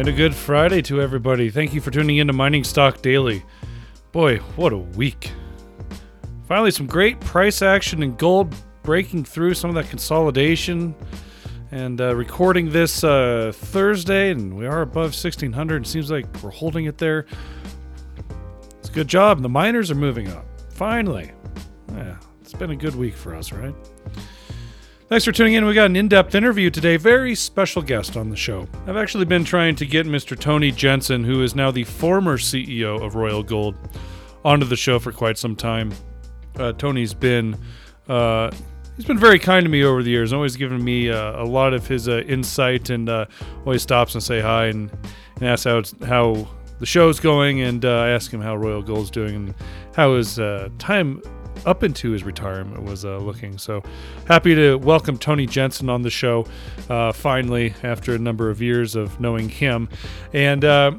And a good Friday to everybody. Thank you for tuning in to Mining Stock Daily. Boy, what a week. Finally, some great price action in gold, breaking through some of that consolidation and uh, recording this uh, Thursday, and we are above 1600. It seems like we're holding it there. It's a good job. The miners are moving up. Finally. Yeah, it's been a good week for us, right? Thanks for tuning in. We got an in depth interview today. Very special guest on the show. I've actually been trying to get Mr. Tony Jensen, who is now the former CEO of Royal Gold, onto the show for quite some time. Uh, Tony's been. Uh, he's been very kind to me over the years, always giving me uh, a lot of his uh, insight, and uh, always stops and say hi and, and asks how how the show's going, and uh, I ask him how Royal Gold's doing and how his time up into his retirement was uh, looking. So happy to welcome Tony Jensen on the show uh, finally after a number of years of knowing him. And uh,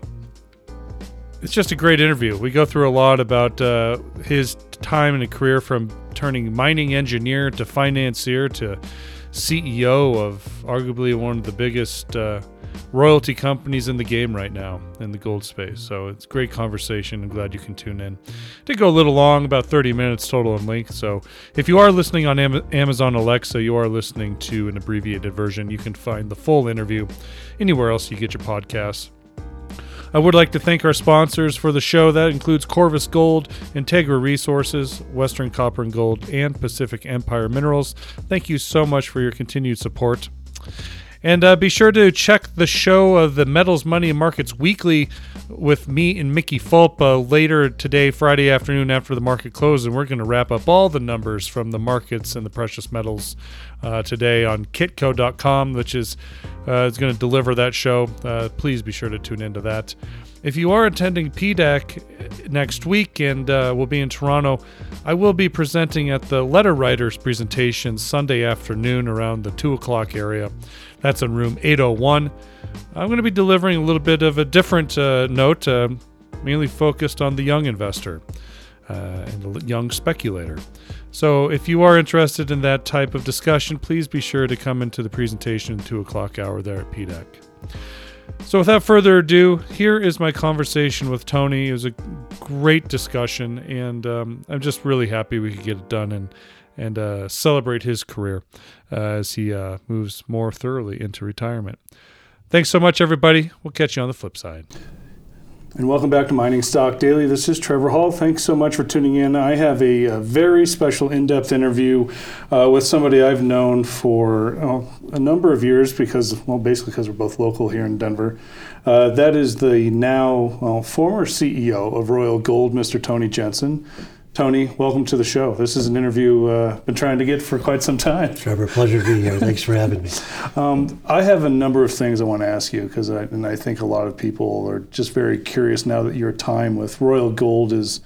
it's just a great interview. We go through a lot about uh, his time in a career from turning mining engineer to financier to CEO of arguably one of the biggest uh, royalty companies in the game right now in the gold space. So it's great conversation. I'm glad you can tune in. Did go a little long, about 30 minutes total in length. So if you are listening on Amazon Alexa, you are listening to an abbreviated version. You can find the full interview anywhere else you get your podcasts. I would like to thank our sponsors for the show. That includes Corvus Gold, Integra Resources, Western Copper and Gold, and Pacific Empire Minerals. Thank you so much for your continued support. And uh, be sure to check the show of the Metals Money and Markets Weekly with me and Mickey Fulp uh, later today, Friday afternoon after the market closes. And we're going to wrap up all the numbers from the markets and the precious metals uh, today on kitco.com, which is, uh, is going to deliver that show. Uh, please be sure to tune into that. If you are attending PDAC next week and uh, will be in Toronto, I will be presenting at the letter writers presentation Sunday afternoon around the 2 o'clock area. That's in room 801. I'm going to be delivering a little bit of a different uh, note, uh, mainly focused on the young investor uh, and the young speculator. So, if you are interested in that type of discussion, please be sure to come into the presentation 2 o'clock hour there at PDAC. So, without further ado, here is my conversation with Tony. It was a great discussion, and um, I'm just really happy we could get it done and and uh, celebrate his career uh, as he uh, moves more thoroughly into retirement. Thanks so much, everybody. We'll catch you on the flip side. And welcome back to Mining Stock Daily. This is Trevor Hall. Thanks so much for tuning in. I have a, a very special in depth interview uh, with somebody I've known for a number of years because, well, basically because we're both local here in Denver. Uh, that is the now well, former CEO of Royal Gold, Mr. Tony Jensen. Tony, welcome to the show. This is an interview I've uh, been trying to get for quite some time. Trevor, pleasure to be here. Thanks for having me. Um, I have a number of things I want to ask you because, and I think a lot of people are just very curious now that your time with Royal Gold is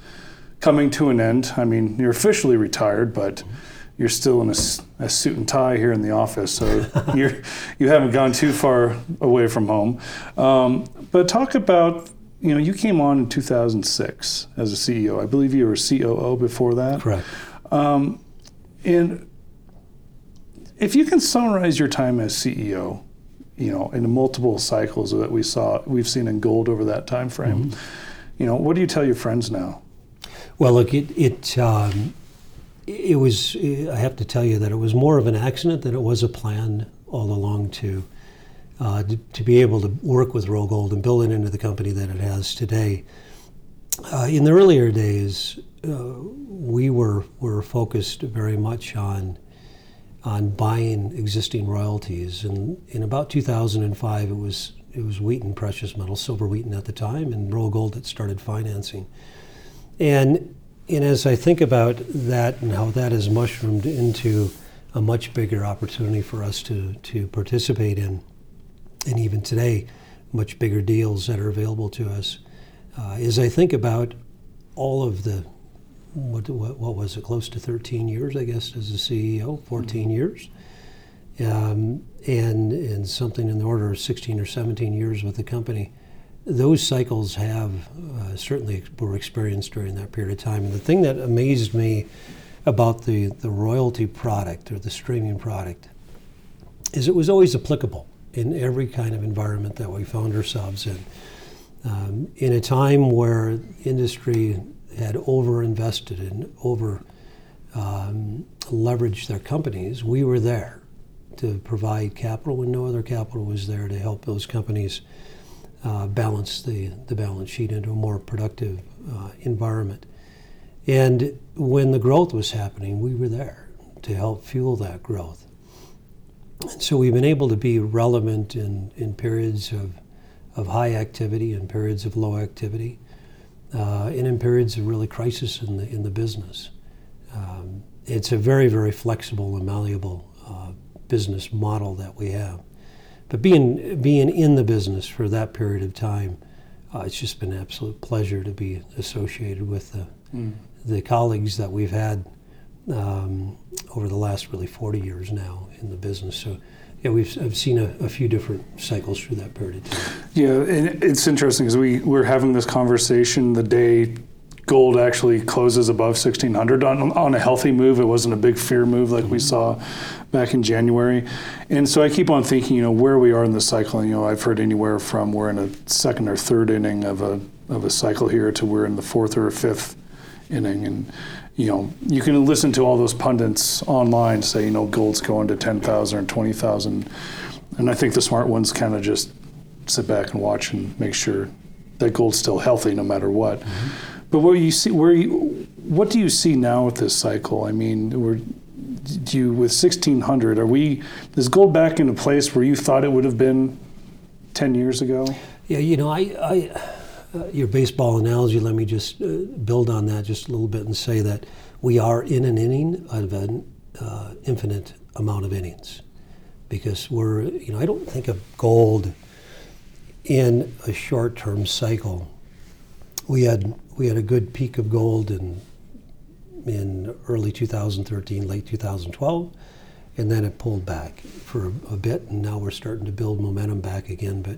coming to an end. I mean, you're officially retired, but you're still in a, a suit and tie here in the office, so you're you haven't gone too far away from home. Um, but talk about you know, you came on in 2006 as a CEO. I believe you were a COO before that. Correct. Um, and if you can summarize your time as CEO, you know, in the multiple cycles that we saw, we've seen in gold over that time frame. Mm-hmm. You know, what do you tell your friends now? Well, look, it it um, it was. I have to tell you that it was more of an accident than it was a plan all along to uh, to, be able to work with Royal Gold and build it into the company that it has today. Uh, in the earlier days, uh, we were were focused very much on on buying existing royalties, and in about 2005, it was it was Wheaton Precious Metals, Silver Wheaton at the time, and Royal Gold that started financing. And and as I think about that and how that has mushroomed into a much bigger opportunity for us to to participate in and even today, much bigger deals that are available to us. Uh, as I think about all of the, what, what, what, was it, close to 13 years, I guess, as a CEO, 14 mm-hmm. years, um, and, and something in the order of 16 or 17 years with the company. Those cycles have uh, certainly were experienced during that period of time. And the thing that amazed me about the, the royalty product or the streaming product is it was always applicable in every kind of environment that we found ourselves in. Um, in a time where industry had over-invested and over um, leveraged their companies, we were there to provide capital when no other capital was there to help those companies uh, balance the, the balance sheet into a more productive uh, environment. And when the growth was happening, we were there to help fuel that growth. And so we've been able to be relevant in, in periods of, of high activity and periods of low activity, uh, and in periods of really crisis in the, in the business. Um, it's a very, very flexible and malleable uh, business model that we have. But being, being in the business for that period of time, uh, it's just been an absolute pleasure to be associated with the, mm. the colleagues that we've had um, over the last really 40 years now in the business. So, yeah, we've I've seen a, a, few different cycles through that period of time. Yeah, and it's interesting because we we're having this conversation the day gold actually closes above 1600 on, on a healthy move. It wasn't a big fear move like we mm-hmm. saw back in January. And so I keep on thinking, you know, where we are in the cycle. You know, I've heard anywhere from we're in a second or third inning of a of a cycle here to we're in the fourth or fifth inning. And you know, you can listen to all those pundits online say, you know, gold's going to 10,000 or 20,000. And I think the smart ones kind of just sit back and watch and make sure that gold's still healthy no matter what. Mm-hmm. But where you see, where you, what do you see now with this cycle? I mean, we're, do you with 1600? Are we is gold back in a place where you thought it would have been 10 years ago? Yeah, you know, I, I uh, your baseball analogy. Let me just uh, build on that just a little bit and say that we are in an inning of an uh, infinite amount of innings, because we're, you know, I don't think of gold in a short-term cycle. We had we had a good peak of gold in in early 2013, late 2012, and then it pulled back for a bit, and now we're starting to build momentum back again. But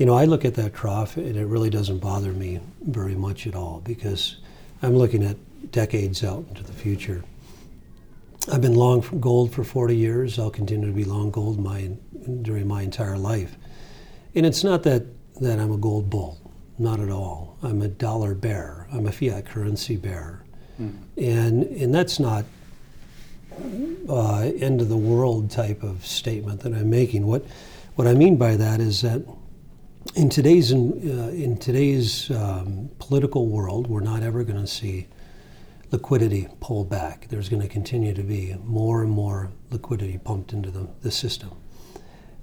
you know, I look at that trough, and it really doesn't bother me very much at all because I'm looking at decades out into the future. I've been long gold for 40 years. I'll continue to be long gold my during my entire life, and it's not that that I'm a gold bull. Not at all. I'm a dollar bear. I'm a fiat currency bear. Mm. And, and that's not uh, end of the world type of statement that I'm making. What, what I mean by that is that in today's, in, uh, in today's um, political world, we're not ever going to see liquidity pull back. There's going to continue to be more and more liquidity pumped into the, the system.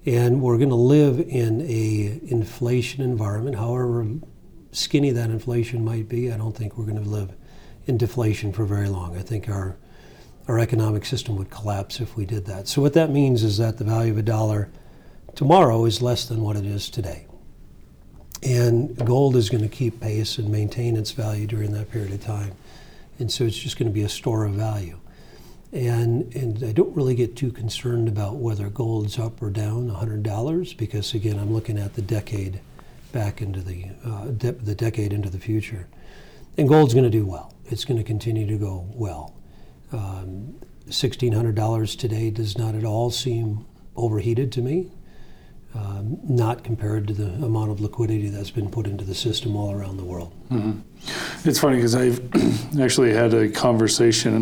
And we're going to live in a inflation environment however skinny that inflation might be. I don't think we're going to live in deflation for very long. I think our our economic system would collapse if we did that. So what that means is that the value of a dollar tomorrow is less than what it is today and gold is going to keep pace and maintain its value during that period of time and so it's just going to be a store of value and, and I don't really get too concerned about whether gold's up or down $100 because, again, I'm looking at the decade back into the, uh, de- the decade into the future. And gold's going to do well. It's going to continue to go well. Um, $1,600 today does not at all seem overheated to me, um, not compared to the amount of liquidity that's been put into the system all around the world. Mm-hmm. It's funny because I've actually had a conversation,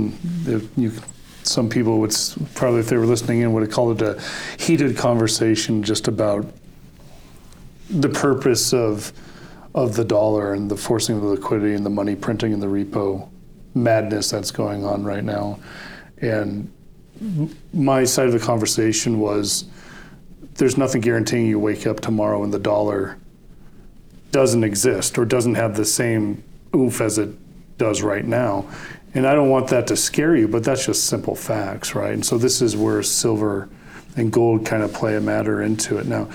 and you some people would probably, if they were listening in, would have called it a heated conversation just about the purpose of of the dollar and the forcing of the liquidity and the money printing and the repo madness that's going on right now. And my side of the conversation was there's nothing guaranteeing you wake up tomorrow and the dollar doesn't exist or doesn't have the same oomph as it does right now. And I don't want that to scare you, but that's just simple facts, right? And so this is where silver and gold kind of play a matter into it. Now,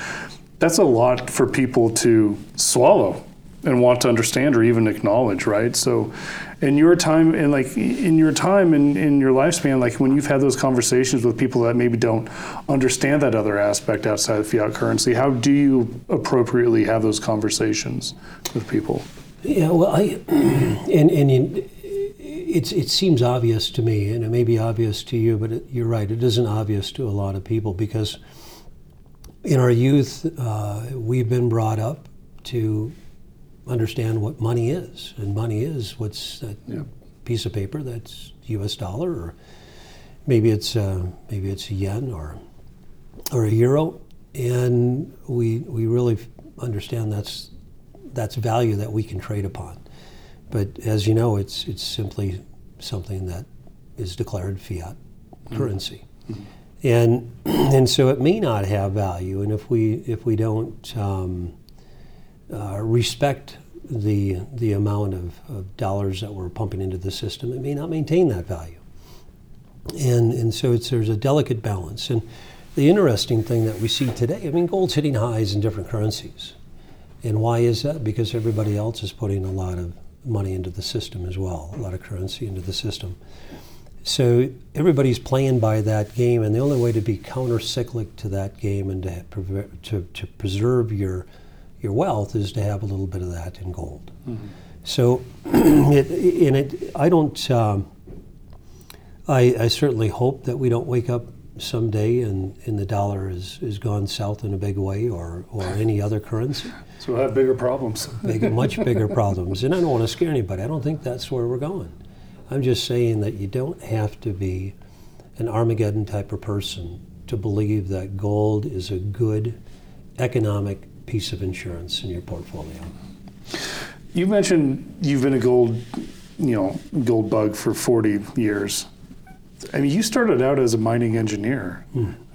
that's a lot for people to swallow and want to understand or even acknowledge, right? So in your time in like in your time in, in your lifespan, like when you've had those conversations with people that maybe don't understand that other aspect outside of fiat currency, how do you appropriately have those conversations with people? Yeah, well, I and and it's, it seems obvious to me, and it may be obvious to you, but it, you're right, it isn't obvious to a lot of people because in our youth, uh, we've been brought up to understand what money is, and money is what's that Yeah. piece of paper that's U.S. dollar, or maybe it's uh, maybe it's a yen or or a euro, and we we really understand that's that's value that we can trade upon. But as you know, it's it's simply something that is declared fiat currency, and and so it may not have value. And if we if we don't um, uh, respect the the amount of, of dollars that we're pumping into the system, it may not maintain that value. And and so it's there's a delicate balance. And the interesting thing that we see today, I mean, gold's hitting highs in different currencies. And why is that? Because everybody else is putting a lot of money into the system as well, a lot of currency into the system. So everybody's playing by that game, and the only way to be counter-cyclic to that game and to, to, to preserve your your wealth is to have a little bit of that in gold. So, it, in it, I don't. Um, I, I certainly hope that we don't wake up someday and, and the dollar is, is gone south in a big way, or, or any other currency So we'll have bigger problems. big, much bigger problems. And I don't want to scare anybody. I don't think that's where we're going. I'm just saying that you don't have to be an Armageddon type of person to believe that gold is a good economic piece of insurance in your portfolio. You mentioned you've been a gold, you know, gold bug for 40 years. I mean, you started out as a mining engineer,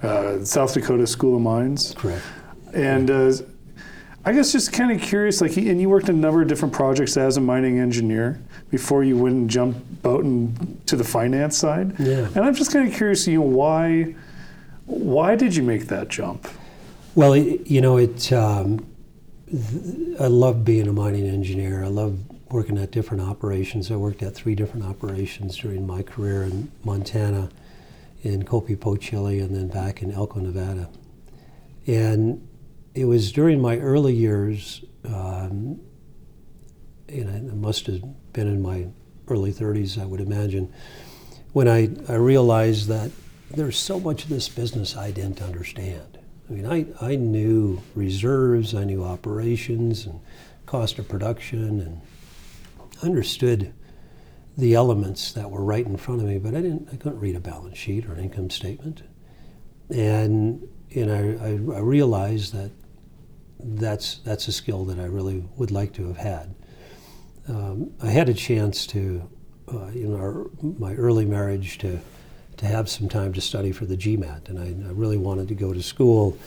uh, South Dakota School of Mines, Correct. and uh, I guess just kind of curious, like, and you worked in a number of different projects as a mining engineer before you went and jumped out and to the finance side. Yeah. And I'm just kind of curious, you know, why, why did you make that jump? Well, it, you know, it. Um, th- I love being a mining engineer. I love working at different operations. I worked at three different operations during my career in Montana, in Copiapo, Chile, and then back in Elko, Nevada. And it was during my early years, um, and I must have been in my early 30s, I would imagine, when I, I realized that there's so much of this business I didn't understand. I mean, I, I knew reserves, I knew operations and cost of production, and understood the elements that were right in front of me, but I didn't. I couldn't read a balance sheet or an income statement, and and I, I, I realized that that's that's a skill that I really would like to have had. Um, I had a chance to, uh, in our, my early marriage, to to have some time to study for the GMAT, and I, I really wanted to go to school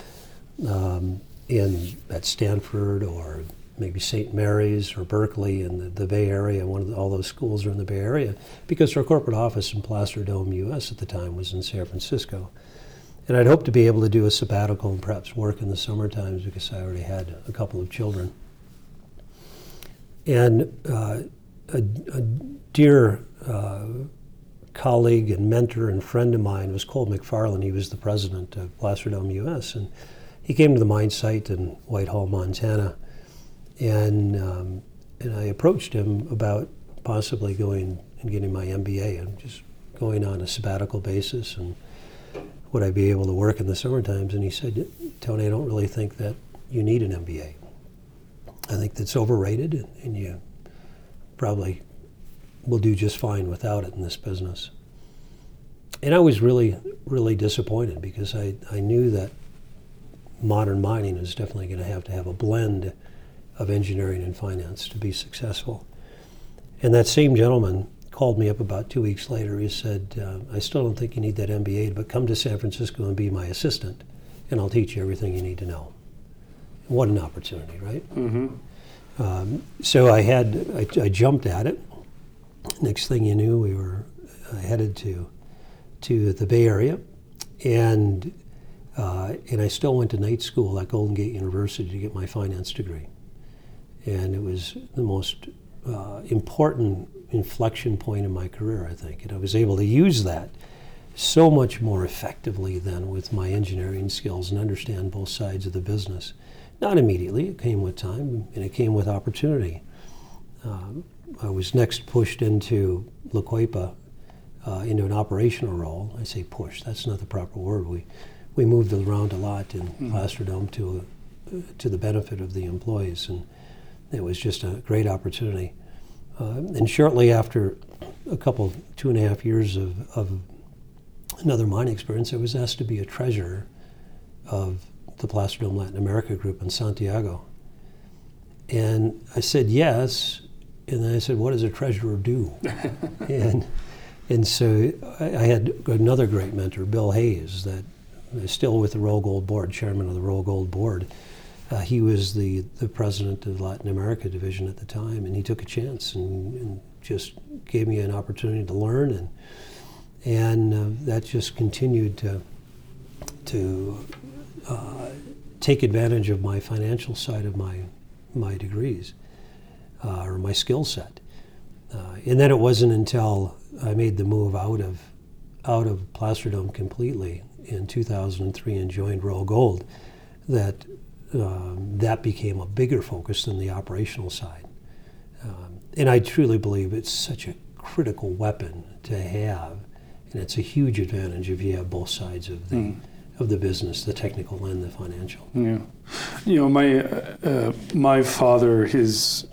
um, in at Stanford or maybe St. Mary's or Berkeley in the, the Bay Area. One of the, all those schools are in the Bay Area because our corporate office in Placer Dome, U.S. at the time was in San Francisco. And I'd hoped to be able to do a sabbatical and perhaps work in the summer times because I already had a couple of children. And uh, a, a dear uh, colleague and mentor and friend of mine was Cole McFarland. He was the president of Placer Dome U.S. And he came to the mine site in Whitehall, Montana, and um, and I approached him about possibly going and getting my MBA and just going on a sabbatical basis and would I be able to work in the summer times? And he said, Tony, I don't really think that you need an MBA. I think that's overrated, and you probably will do just fine without it in this business. And I was really, really disappointed because I, I knew that modern mining is definitely going to have to have a blend of engineering and finance to be successful. And that same gentleman called me up about two weeks later. He said, uh, I still don't think you need that MBA, but come to San Francisco and be my assistant, and I'll teach you everything you need to know. What an opportunity, right? Mm-hmm. Um, so I had, I, I jumped at it. Next thing you knew, we were uh, headed to, to the Bay Area, and uh, and I still went to night school at Golden Gate University to get my finance degree. And it was the most uh, important inflection point in my career, I think. And I was able to use that so much more effectively than with my engineering skills and understand both sides of the business. Not immediately, it came with time and it came with opportunity. Um, I was next pushed into La Coipa uh, into an operational role. I say push, that's not the proper word. We, we moved around a lot in Placer Dome to to the benefit of the employees, and it was just a great opportunity. Uh, and shortly after a couple, two and a half years of, of another mining experience, I was asked to be a treasurer of the Placer Dome Latin America group in Santiago. And I said yes, and then I said, "What does a treasurer do?" and and so I, I had another great mentor, Bill Hayes, that is still with the Royal Gold Board, chairman of the Royal Gold Board. Uh, he was the, the president of the Latin America division at the time, and he took a chance and, and just gave me an opportunity to learn, and and uh, that just continued to to uh, take advantage of my financial side of my my degrees uh, or my skill set. Uh, and then it wasn't until I made the move out of out of Placer Dome completely in 2003 and joined Royal Gold that um, that became a bigger focus than the operational side. Um, and I truly believe it's such a critical weapon to have, and it's a huge advantage if you have both sides of the mm. of the business, the technical and the financial. Yeah, you know, my uh, my father, his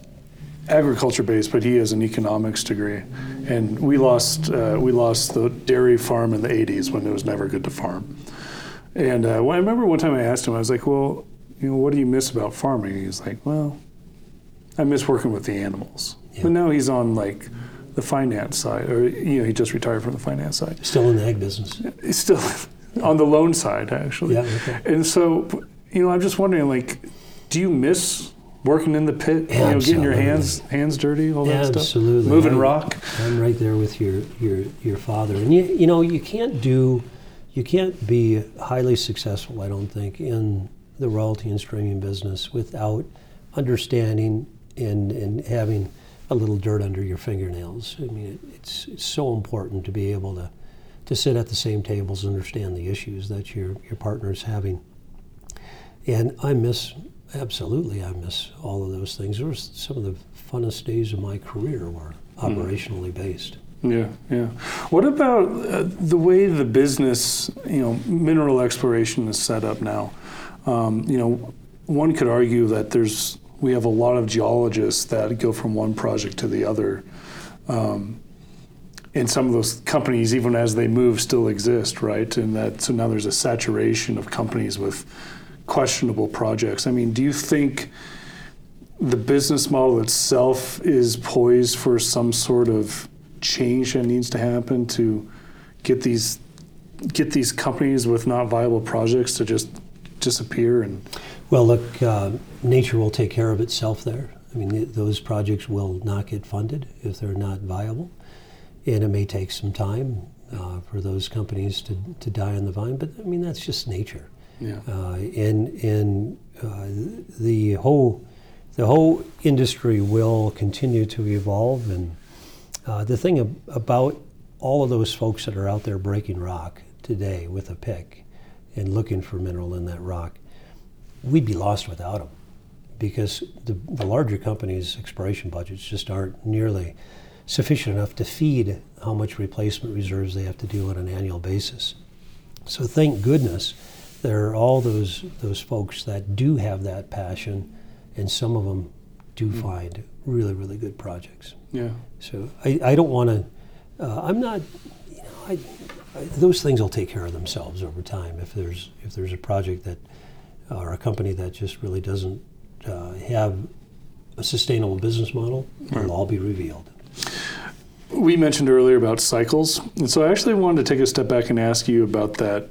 agriculture based, but he has an economics degree, and we lost uh, we lost the dairy farm in the '80s when it was never good to farm. And uh, well, I remember one time I asked him, I was like, "Well, you know, what do you miss about farming?" He's like, "Well, I miss working with the animals." Yeah. But now he's on like the finance side, or you know, he just retired from the finance side. Still in the ag business. He's still on the loan side, actually. Yeah. Okay. And so, you know, I'm just wondering, like, do you miss working in the pit, you know, getting your hands hands dirty, all that Absolutely. stuff. Absolutely. Moving I'm, rock. I'm right there with your your your father. And you you know, you can't do you can't be highly successful, I don't think, in the royalty and streaming business without understanding and and having a little dirt under your fingernails. I mean, it, it's it's so important to be able to to sit at the same tables and understand the issues that your your partner is having. And I miss Absolutely, I miss all of those things. Those some of the funnest days of my career were operationally based. Yeah, yeah. What about uh, the way the business, you know, mineral exploration is set up now? Um, you know, one could argue that there's we have a lot of geologists that go from one project to the other. Um, and some of those companies, even as they move, still exist, right? And that so now there's a saturation of companies with questionable projects. I mean, do you think the business model itself is poised for some sort of change that needs to happen to get these get these companies with not viable projects to just disappear and well look uh, nature will take care of itself there i mean those projects will not get funded if they're not viable and it may take some time uh, for those companies to, to die on the vine but i mean that's just nature yeah. Uh, and and uh, the whole the whole industry will continue to evolve. And uh, the thing ab- about all of those folks that are out there breaking rock today with a pick and looking for mineral in that rock, we'd be lost without them because the, the larger companies' exploration budgets just aren't nearly sufficient enough to feed how much replacement reserves they have to do on an annual basis. So thank goodness there are all those those folks that do have that passion, and some of them do mm. find really really good projects. Yeah. So I, I don't want to. Uh, I'm not. You know, I, I, those things will take care of themselves over time. If there's if there's a project that or a company that just really doesn't uh, have a sustainable business model, right. it'll all be revealed. We mentioned earlier about cycles, and so I actually wanted to take a step back and ask you about that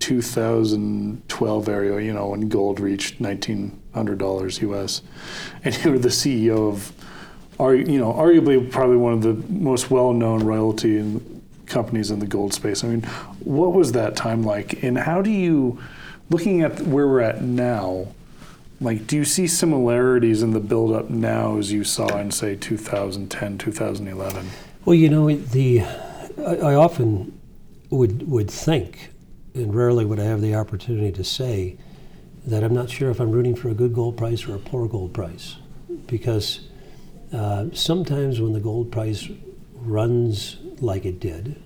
2012 area, you know, when gold reached $1,900 US, and you were the CEO of, you know, arguably probably one of the most well-known royalty companies in the gold space. I mean, what was that time like, and how do you, looking at where we're at now, like, do you see similarities in the buildup now as you saw in, say, 2010, 2011? Well, you know, the I, I often would would think and rarely would I have the opportunity to say that I'm not sure if I'm rooting for a good gold price or a poor gold price. Because uh, sometimes when the gold price runs like it did,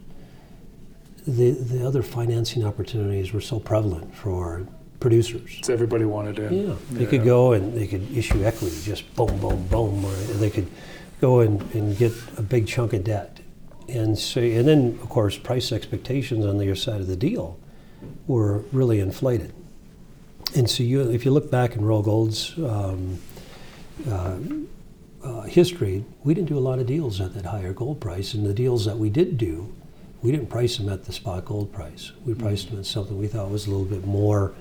the, the other financing opportunities were so prevalent for producers. So everybody wanted in. Yeah, they could go and they could issue equity, just boom, boom, boom, or they could go and, and get a big chunk of debt. And so, and then of course, price expectations on the other side of the deal were really inflated. And so, you, if you look back in Royal Gold's um, uh, uh, history, we didn't do a lot of deals at that higher gold price, and the deals that we did do, we didn't price them at the spot gold price. We priced them at something we thought was a little bit more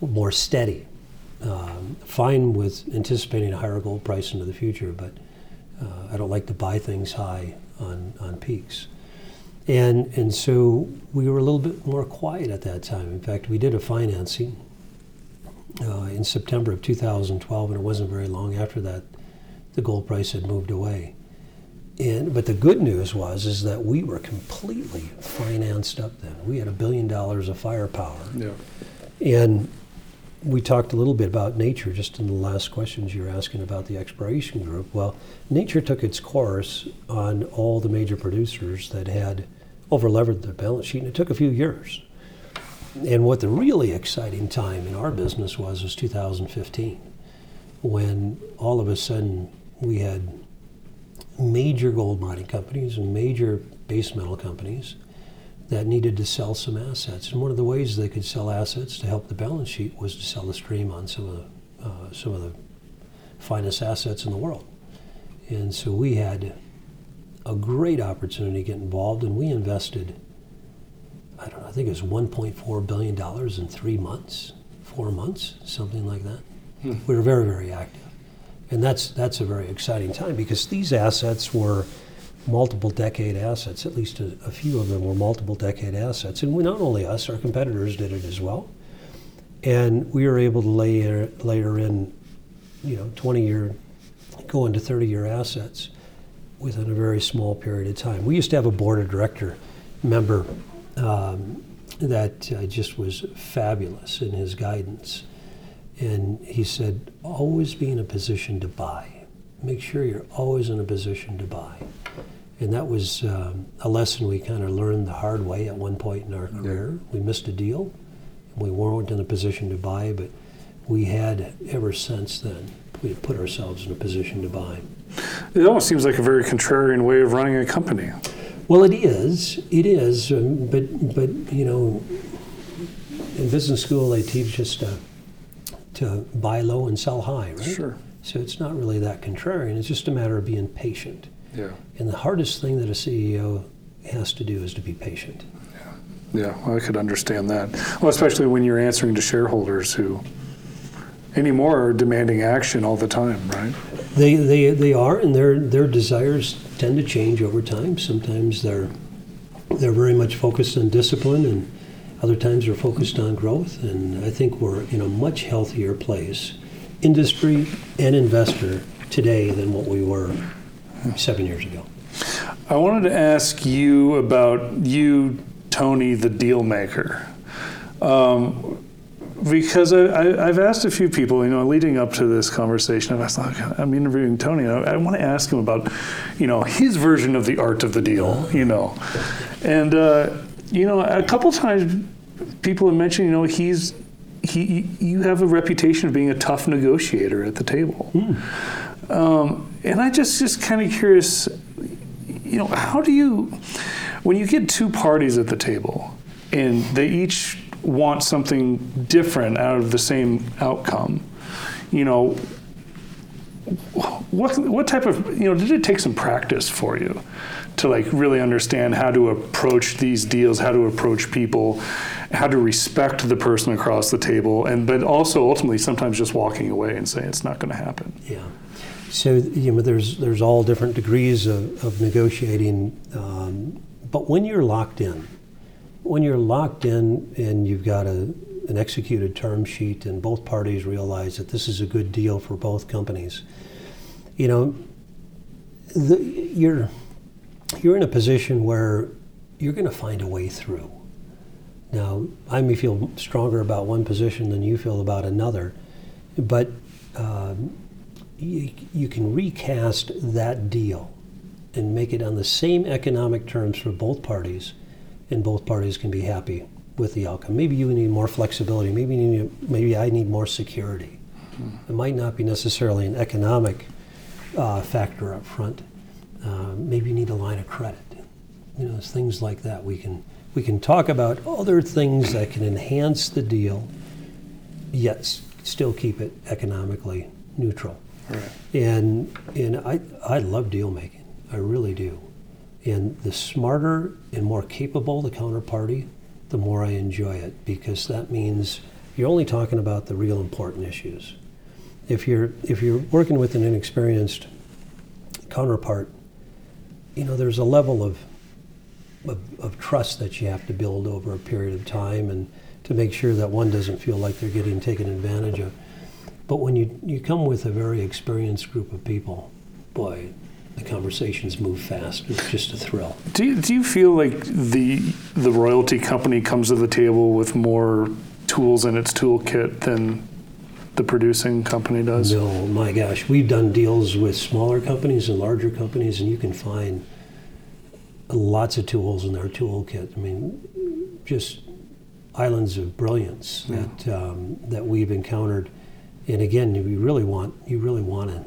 more steady. Um, fine with anticipating a higher gold price into the future, but uh, I don't like to buy things high on, on peaks. And, and so we were a little bit more quiet at that time. In fact, we did a financing uh, in September of 2012, and it wasn't very long after that the gold price had moved away. And, but the good news was is that we were completely financed up then. We had a billion dollars of firepower. Yeah. And we talked a little bit about nature just in the last questions you were asking about the exploration group. Well, nature took its course on all the major producers that had overlevered their balance sheet, and it took a few years. And what the really exciting time in our business was was 2015, when all of a sudden we had major gold mining companies and major base metal companies that needed to sell some assets. And one of the ways they could sell assets to help the balance sheet was to sell the stream on some of the, uh, some of the finest assets in the world. And so we had a great opportunity to get involved, and we invested, I don't know, I think it was $1.4 billion in three months, four months, something like that. Hmm. We were very, very active. And that's, that's a very exciting time because these assets were multiple decade assets. At least a, a, few of them were multiple decade assets. And we, not only us, our competitors did it as well. And we were able to layer, layer in, you know, 20 year, go into 30 year assets within a very small period of time. We used to have a board of director member um, that uh, just was fabulous in his guidance. And he said, always be in a position to buy. Make sure you're always in a position to buy. And that was um, a lesson we kind of learned the hard way at one point in our career. We missed a deal. We weren't in a position to buy, but we had ever since then we put ourselves in a position to buy. It almost seems like a very contrarian way of running a company. Well, it is. It is. Um, but but you know, in business school they teach us to to buy low and sell high, right? Sure. So it's not really that contrarian. It's just a matter of being patient. Yeah. And the hardest thing that a CEO has to do is to be patient. Yeah, yeah well, I could understand that. Well, especially when you're answering to shareholders who anymore are demanding action all the time, right? They, they, they are, and their, their desires tend to change over time. Sometimes they're, they're very much focused on discipline, and other times they're focused on growth. And I think we're in a much healthier place, industry and investor, today than what we were seven years ago. I wanted to ask you about you, Tony, the deal maker. Um, because I, have asked a few people, you know, leading up to this conversation, I've asked, I'm interviewing Tony. I, I, want to ask him about, you know, his version of the art of the deal, you know. And, uh, you know, a couple times people have mentioned, you know, he's, he, you have a reputation of being a tough negotiator at the table. Mm. Um, and I just just kind of curious, you know, how do you, when you get two parties at the table, and they each want something different out of the same outcome, you know, what what type of you know did it take some practice for you to like really understand how to approach these deals, how to approach people, how to respect the person across the table, and but also ultimately sometimes just walking away and saying it's not going to happen. Yeah. So you know, there's there's all different degrees of, of negotiating, um, but when you're locked in, when you're locked in and you've got a an executed term sheet and both parties realize that this is a good deal for both companies, you know, the, you're you're in a position where you're going to find a way through. Now, I may feel stronger about one position than you feel about another, but um, you, you can recast that deal and make it on the same economic terms for both parties and both parties can be happy with the outcome. Maybe you need more flexibility. Maybe you need, maybe I need more security. It might not be necessarily an economic uh, factor up front. Uh, maybe you need a line of credit. You know, things like that. We can we can talk about other things that can enhance the deal, yet s- still keep it economically neutral. Right. And and I I love deal making. I really do. And the smarter and more capable the counterparty, the more I enjoy it because that means you're only talking about the real important issues. If you're if you're working with an inexperienced counterpart, you know there's a level of, of of trust that you have to build over a period of time and to make sure that one doesn't feel like they're getting taken advantage of. But when you, you come with a very experienced group of people, boy, the conversations move fast. It's just a thrill. Do you, do you feel like the the royalty company comes to the table with more tools in its toolkit than the producing company does? No, my gosh, we've done deals with smaller companies and larger companies, and you can find lots of tools in their toolkit. I mean, just islands of brilliance Yeah. that um, that we've encountered. And again, you really want you really want to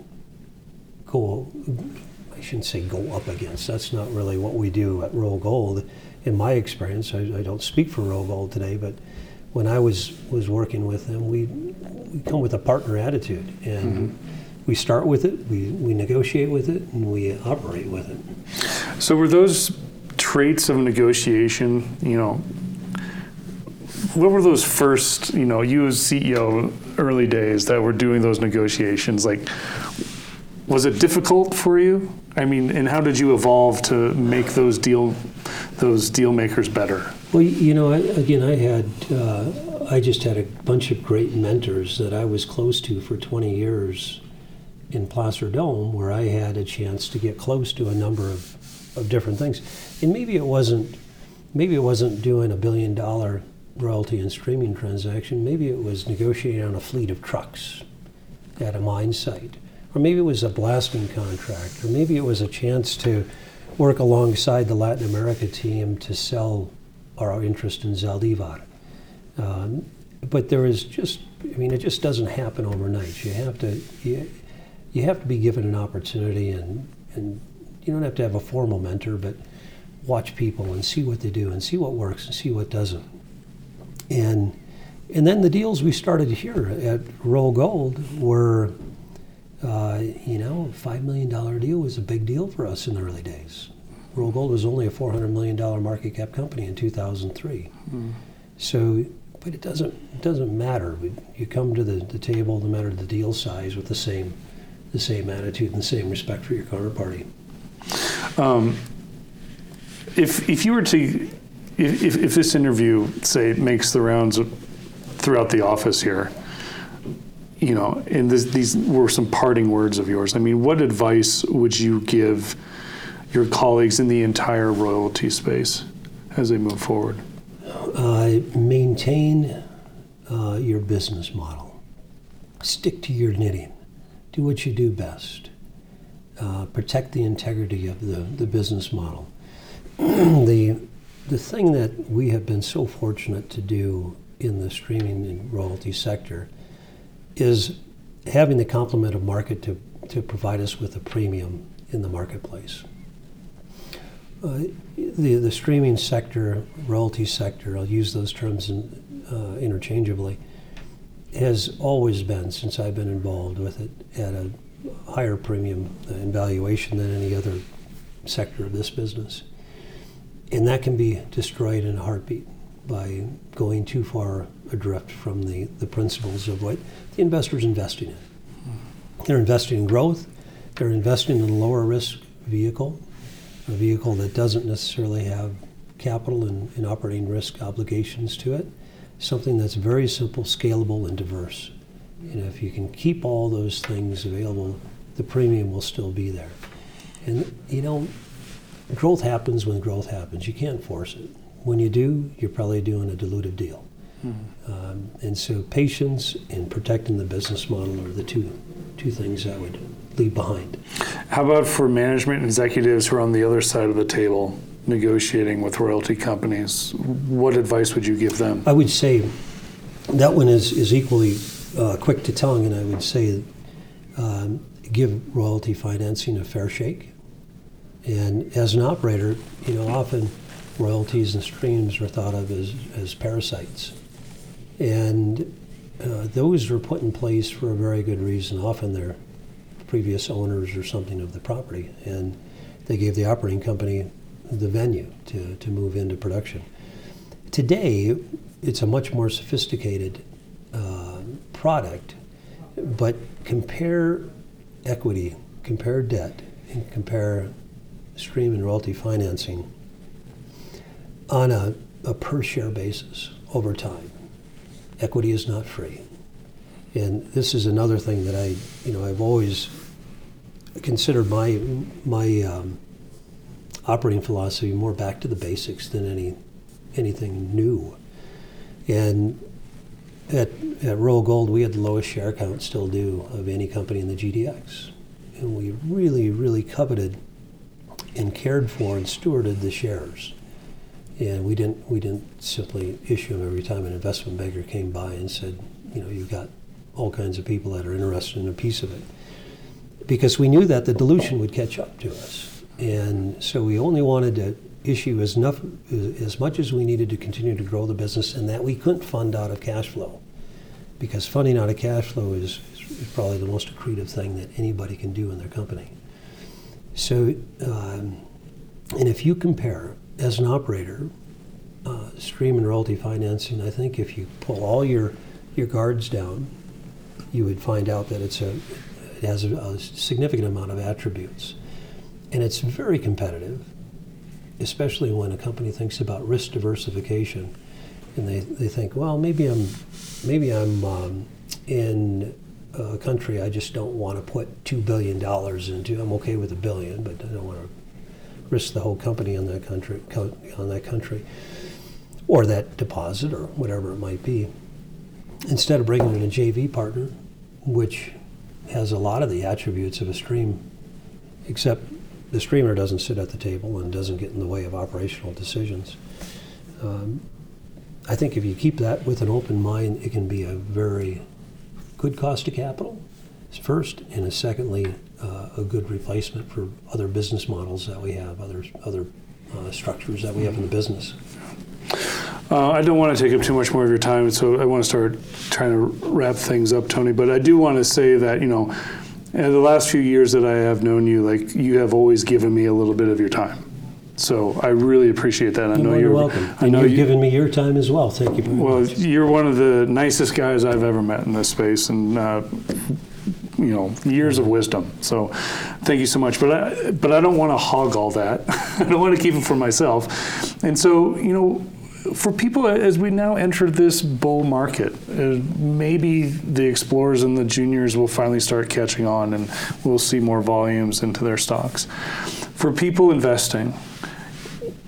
go. I shouldn't say go up against. That's not really what we do at Royal Gold. In my experience, I, I don't speak for Royal Gold today, but when I was was working with them, we we come with a partner attitude, and mm-hmm. we start with it, we, we negotiate with it, and we operate with it. So were those traits of negotiation, you know, what were those first, you know, you as CEO early days that were doing those negotiations like was it difficult for you? I mean, and how did you evolve to make those deal those deal makers better? Well, you know, I, again, I had, uh, I just had a bunch of great mentors that I was close to for 20 years in Placer Dome, where I had a chance to get close to a number of, of different things. And maybe it wasn't, maybe it wasn't doing a billion dollar royalty and streaming transaction. Maybe it was negotiating on a fleet of trucks at a mine site, or maybe it was a blasting contract, or maybe it was a chance to work alongside the Latin America team to sell our interest in Zaldivar. Um, but there is just, I mean, it just doesn't happen overnight. You have to, you, you have to be given an opportunity, and, and you don't have to have a formal mentor, but watch people and see what they do, and see what works, and see what doesn't. And and then the deals we started here at Royal Gold were, uh, you know, a $5 million deal was a big deal for us in the early days. Royal Gold was only a $400 million market cap company in 2003. So, but it doesn't, it doesn't matter. We- You come to the, the table, no matter the deal size, with the same, the same attitude and the same respect for your counterparty. Um, if if you were to if, if, this interview say makes the rounds throughout the office here you know and this, these were some parting words of yours i mean what advice would you give your colleagues in the entire royalty space as they move forward Uh, maintain uh, your business model. Stick to your knitting. Do what you do best. Uh, protect the integrity of the, the business model. the, the thing that we have been so fortunate to do in the streaming and royalty sector is having the complement of market to, to provide us with a premium in the marketplace. Uh, the, the streaming sector, royalty sector, I'll use those terms in, uh, interchangeably, has always been, since I've been involved with it, at a higher premium in valuation than any other sector of this business. And that can be destroyed in a heartbeat by going too far adrift from the, the principles of what the investor's investing in. They're investing in growth, they're investing in a lower risk vehicle, a vehicle that doesn't necessarily have capital and, and operating risk obligations to it, something that's very simple, scalable, and diverse. And if you can keep all those things available, the premium will still be there. And you know, growth happens when growth happens. You can't force it. When you do, you're probably doing a dilutive deal. Um, and so, patience and protecting the business model are the two two things I would leave behind. how about for management and executives who are on the other side of the table negotiating with royalty companies, what advice would you give them? I would say that one is, is equally uh, quick to tongue, and I would say um, give royalty financing a fair shake. And as an operator, you know, often royalties and streams are thought of as, as parasites. And uh, those are put in place for a very good reason. Often they're previous owners or something of the property, and they gave the operating company the venue to, to move into production. Today, it's a much more sophisticated uh, product, but compare equity, compare debt, and compare stream and royalty financing on a, a per share basis over time. Equity is not free. And this is another thing that I, you know, I've always considered my my um, operating philosophy more back to the basics than any anything new. And at, at Royal Gold, we had the lowest share count, still do, of any company in the GDX. And we really, really coveted and cared for and stewarded the shares. And we didn't, we didn't simply issue them every time an investment banker came by and said, you know, you've got all kinds of people that are interested in a piece of it. Because we knew that the dilution would catch up to us. And so we only wanted to issue as, enough, as much as we needed to continue to grow the business and that we couldn't fund out of cash flow. Because funding out of cash flow is, is probably the most accretive thing that anybody can do in their company. So, um, and if you compare as an operator, uh, stream and royalty financing, I think if you pull all your, your guards down, you would find out that it's a, it has a, a significant amount of attributes. And it's very competitive especially when a company thinks about risk diversification and they, they think, well, maybe I'm, maybe I'm um, in a country I just don't want to put $2 billion into. I'm okay with a billion, but I don't want to risk the whole company on that country, on that country or that deposit or whatever it might be. Instead of bringing in a JV partner, which has a lot of the attributes of a stream, except the streamer doesn't sit at the table and doesn't get in the way of operational decisions. Um, I think if you keep that with an open mind, it can be a very good cost of capital, first, and secondly, uh, a good replacement for other business models that we have, other other uh, structures that we have in the business. Uh, I don't want to take up too much more of your time, so I want to start trying to wrap things up, Tony. But I do want to say that you know and the last few years that I have known you, like you have always given me a little bit of your time. So I really appreciate that. I know you're, welcome. I know you've you, given me your time as well. Thank you very well, much. Well, you're one of the nicest guys I've ever met in this space, and uh, you know, years of wisdom. So, thank you so much. But I, but I don't want to hog all that. I don't want to keep it for myself. And so, you know, for people as we now enter this bull market, uh, maybe the explorers and the juniors will finally start catching on and we'll see more volumes into their stocks. For people investing,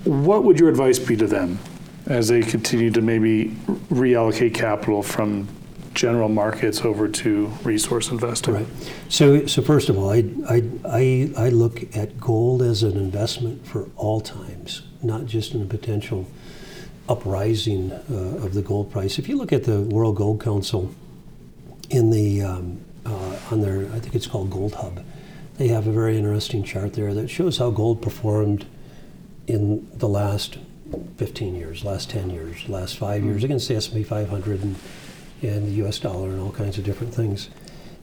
what would your advice be to them as they continue to maybe reallocate capital from general markets over to resource investing? Right. So, so first of all, I, I, I, I look at gold as an investment for all times, not just in a potential uprising uh, of the gold price. If you look at the World Gold Council in the um, uh, on their, I think it's called Gold Hub, they have a very interesting chart there that shows how gold performed in the last 15 years, last 10 years, last five years against the S&P 500 and, and the U.S. dollar and all kinds of different things.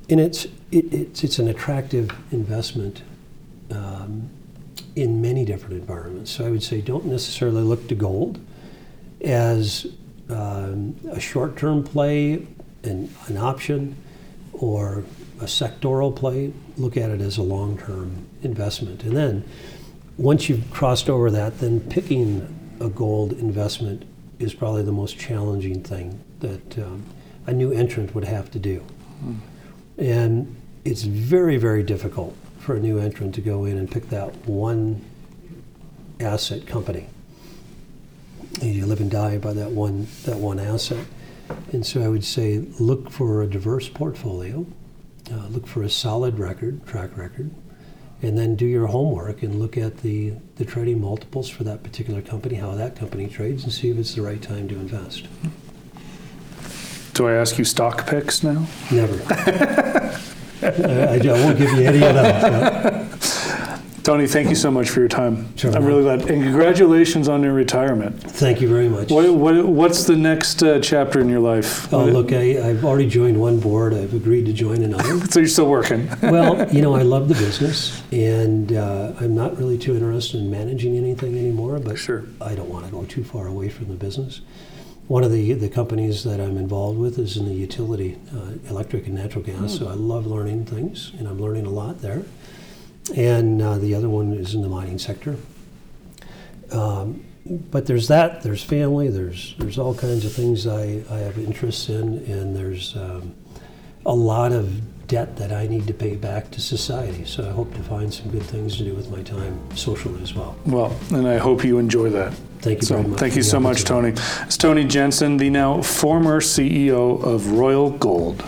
And it's it, it's it's an attractive investment. Um, in many different environments. So I would say don't necessarily look to gold as um, a short term play, an, an option, or a sectoral play, look at it as a long term investment. And then once you've crossed over that, then picking a gold investment is probably the most challenging thing that um, a new entrant would have to do. Mm. And it's very, very difficult for a new entrant to go in and pick that one asset company you live and die by that one that one asset. And so I would say look for a diverse portfolio, uh, look for a solid record, track record, and then do your homework and look at the, the trading multiples for that particular company, how that company trades, and see if it's the right time to invest. Do I ask you stock picks now? Never. I, I won't give you any of that. Tony, thank you so much for your time. Sure. I'm really glad. And congratulations on your retirement. Thank you very much. What, what, what's the next uh, chapter in your life? Oh, What- look, I, I've already joined one board. I've agreed to join another. So you're still working? well, you know, I love the business, and uh, I'm not really too interested in managing anything anymore. But Sure. I don't want to go too far away from the business. One of the the companies that I'm involved with is in the utility, uh, electric and natural gas. So I love learning things, and I'm learning a lot there. And uh, the other one is in the mining sector. Um, but there's that. There's family. There's there's all kinds of things I, I have interests in, and there's um, a lot of debt that I need to pay back to society. So I hope to find some good things to do with my time socially as well. Well, and I hope you enjoy that. Thank you So, very much. thank you so much. Tony. It's Tony Jensen, the now former CEO of Royal Gold.